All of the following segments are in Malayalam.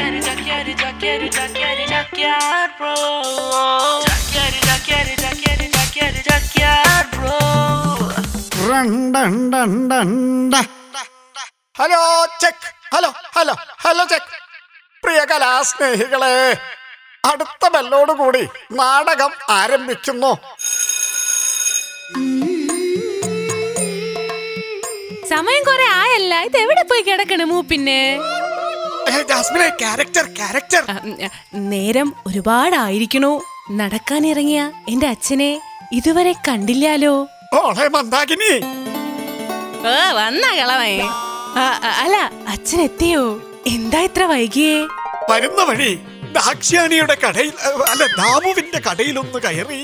quero, já quero, já quero, bro. Já quero, já quero, já quero, já quero, já quero. റണ്ടണ്ടണ്ടണ്ട. Hello check hello hello hello check പ്രിയ കലാസ്നേഹികളെ അടുത്ത ബെല്ലോട് കൂടി നാടകം ആരംഭിക്കുന്നു സമയം കൊറേ ആയല്ല ഇത് എവിടെ പോയി കിടക്കണ മൂപ്പിന്നെ നേരം ഒരുപാടായിരിക്കണോ. നടക്കാൻ ഇറങ്ങിയ എന്റെ അച്ഛനെ ഇതുവരെ കണ്ടില്ലാലോ? വന്ന കളവേ അല്ല അച്ഛൻ എത്തിയോ എന്താ ഇത്ര വൈകിയേ? വരുന്ന വഴി ദാക്ഷ്യാണിയുടെ കടയിൽ അല്ല ദാമുവിന്റെ കടയിലൊന്ന് കയറി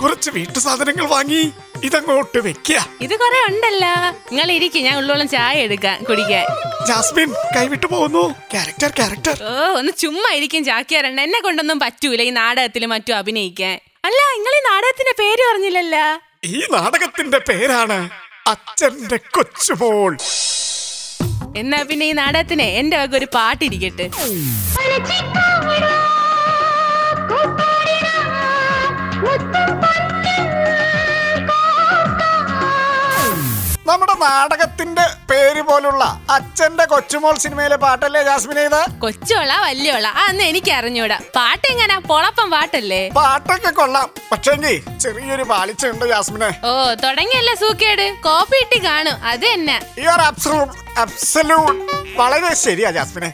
കുറച്ച് വീട്ടു സാധനങ്ങൾ വാങ്ങി ഇതങ്ങോട്ട് വെക്കുക ഇത് കൊറേ ഉണ്ടല്ല. നിങ്ങൾ ഇരിക്കും ഞാൻ ഉള്ളോളം ചായ എടുക്കാം കുടിക്കാൻ. ജാസ്മിൻ കൈവിട്ടു പോകുന്നു. Character character. ഓ ഒന്ന് ചുമ്മാ ഇരിക്കും ചാക്കിയാരണ്ട എന്നെ കൊണ്ടൊന്നും പറ്റൂല ഈ നാടകത്തിൽ മറ്റു അഭിനയിക്കാൻ. അല്ല നിങ്ങൾ ഈ നാടകത്തിന്റെ പേര് പറഞ്ഞില്ലല്ല? ഈ നാടകത്തിന്റെ പേരാണ് അച്ഛന്റെ കൊച്ചുമോൾ. എന്നാ പിന്നെ ഈ നാടകത്തിന് എന്റെ വക ഒരു പാട്ടിരിക്കട്ടെ. നമ്മുടെ നാടകത്തിന്റെ പേര് പോലുള്ള അച്ഛന്റെ കൊച്ചുമോൾ സിനിമയിലെ പാട്ടല്ലേ ജാസ്മിൻ ഇത്? കൊച്ചോള വല്യോള അന്ന് എനിക്ക് അറിഞ്ഞൂടാ പാട്ട് എങ്ങനെ? പൊളപ്പം പാട്ടല്ലേ? പാട്ടൊക്കെ കൊള്ളാം. പക്ഷെ ചെറിയൊരു പാളിച്ചുണ്ട് ജാസ്മിനെ. ഓ തുടങ്ങിയല്ലേ സൂക്കേട്? കോപ്പി ഇട്ടി കാണും. അത് തന്നെ. യു അബ്സലൂട്ട് അബ്സലൂട്ട് വളരെ ശരിയാ ജാസ്മിനെ.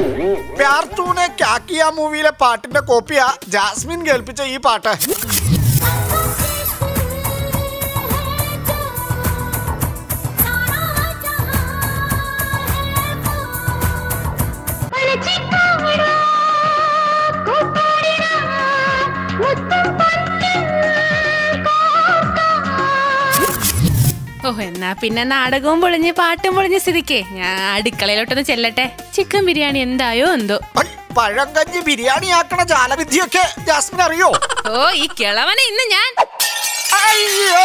പ്യാർ തൂനെ ക്യാക്കിയ മൂവിയിലെ പാട്ടിന്റെ കോപ്പിയാ ജാസ്മിൻ കേൾപ്പിച്ച ഈ പാട്ട്. ഓ എന്നാ പിന്നെ നാടകവും പൊളിഞ്ഞ് പാട്ടും പൊളിഞ്ഞ് സ്ഥിതിക്കേ. ഞാൻ അടുക്കളയിലോട്ടൊന്ന് ചെല്ലട്ടെ. ചിക്കൻ ബിരിയാണി എന്തായോ എന്തോ. പഴം കഞ്ഞി ബിരിയാണി ആക്കണ ജാലവിദ്യയൊക്കെ ജാസ്മിൻ അറിയോ? ഓ ഈ കിളവനെ ഇന്ന് ഞാൻ. അയ്യോ.